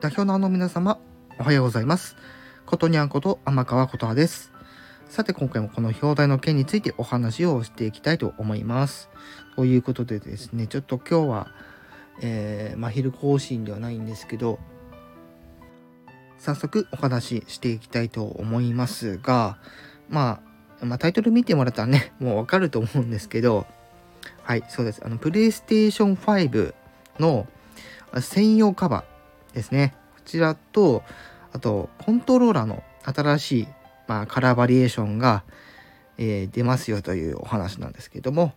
代表のあの皆様、おはようございます。ことにゃんこと天川琴葉です。さて今回もこの表題の件についてお話をしていきたいと思います。ということでですね、ちょっと今日は、えー、まあ、昼更新ではないんですけど、早速お話ししていきたいと思いますが、まあ、まあ、タイトル見てもらったらね、もうわかると思うんですけど、はい、そうです。あの、プレイステーション5の専用カバーですね。こちらと、あと、コントローラーの新しい、まあ、カラーバリエーションが、えー出ますよというお話なんですけども、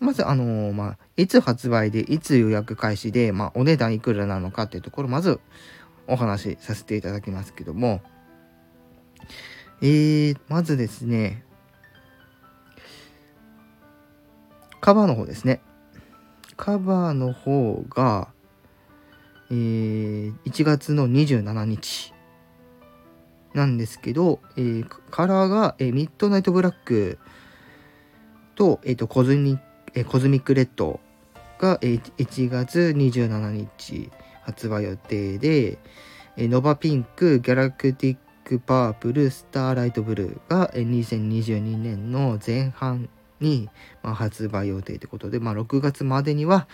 まず、あのーまあ、いつ発売で、いつ予約開始で、まあ、お値段いくらなのかっていうところ、まずお話しさせていただきますけども、えー、まずですね、カバーの方ですね。カバーの方が、えー1月の27日なんですけど、えーカラーが、えーミッドナイトブラックと,、えーとコズミえーコズミックレッドが、えー1月27日発売予定で、えーノバピンク、ギャラクティックパープル、スターライトブルーが、えー2022年の前半に、まあ、発売予定ということで、まあ、6月までには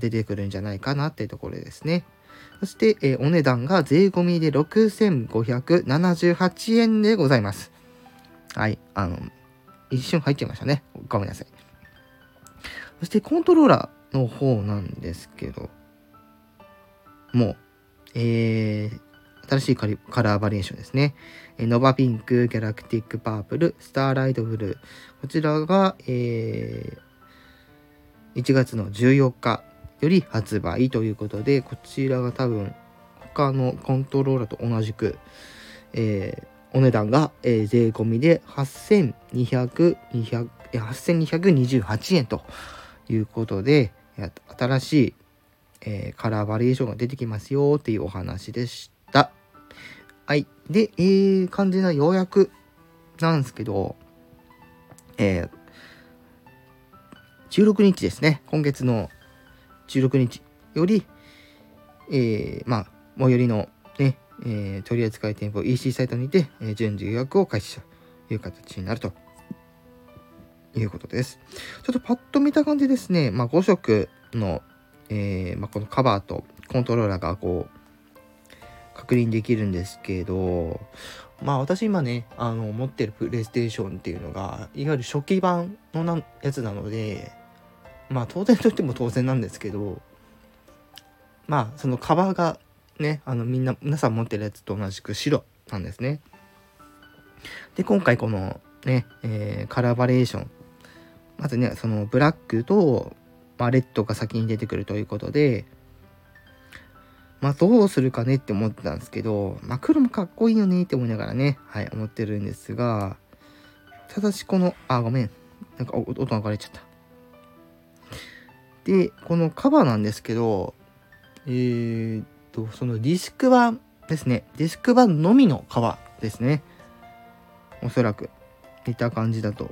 出てくるんじゃないかなっていうところですね。そして、えーお値段が税込みで6578円でございます。はい。あの、一瞬入っちゃいましたね。ごめんなさい。そして、コントローラーの方なんですけど、もう、えー、新しいカリカラーバリエーションですね。えーノバピンク、ギャラクティックパープル、スターライトブルー。こちらが、えー1月の14日より発売ということで、こちらが多分他のコントローラーと同じく、えーお値段が、えー税込みで8200、8228円ということで、新しい、えーカラーバリエーションが出てきますよっていうお話でした。はい。で、えー、肝心な要約なんですけど、えー16日ですね。今月の16日より、えーまあ、最寄りのね、えー取扱店舗 EC サイトにて、えー順次予約を開始という形になるということです。ちょっとパッと見た感じですね、まあ、5色の、えーまあ、このカバーとコントローラーがこう、確認できるんですけど、まあ私今ね、あの、持ってるプレイステーションっていうのが、いわゆる初期版のなやつなので、まあ当然と言っても当然なんですけど、まあそのカバーがね、あのみんな、皆さん持ってるやつと同じく白なんですね。で、今回このね、えーカラーバリエーション、まずね、そのブラックと、まあ、レッドが先に出てくるということで、まあどうするかねって思ってたんですけど、まあ黒もかっこいいよねって思いながらね、はい、思ってるんですが、ただしこの、あ、ごめん。なんか音が流れちゃった。で、このカバーなんですけど、えーっと、そのディスク版ですね。ディスク版のみのカバーですね。おそらく。見た感じだと。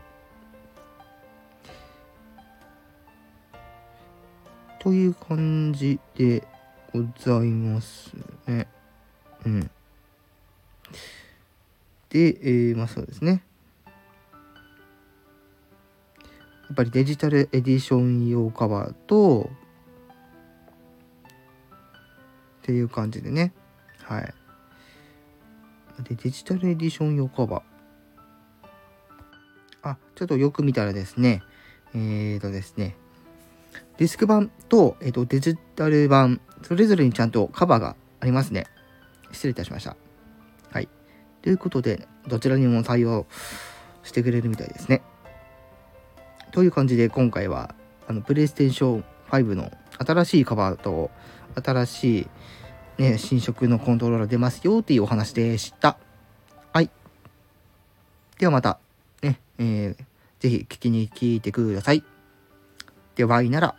という感じでございますね。うん。で、えー、まあそうですね。やっぱりデジタルエディション用カバーと、っていう感じでね。はい。で、デジタルエディション用カバー。あ、ちょっとよく見たらですね、えーとですね、ディスク版と,、えー、とデジタル版、それぞれにちゃんとカバーがありますね。失礼いたしました。はい。ということで、どちらにも対応してくれるみたいですね。という感じで、今回は、あの、プレイステーション5の新しいカバーと、新しい、ね、新色のコントローラー出ますよっていうお話でした。はい。ではまた、ね、えー、ぜひ聞きに来てください。では、いなら。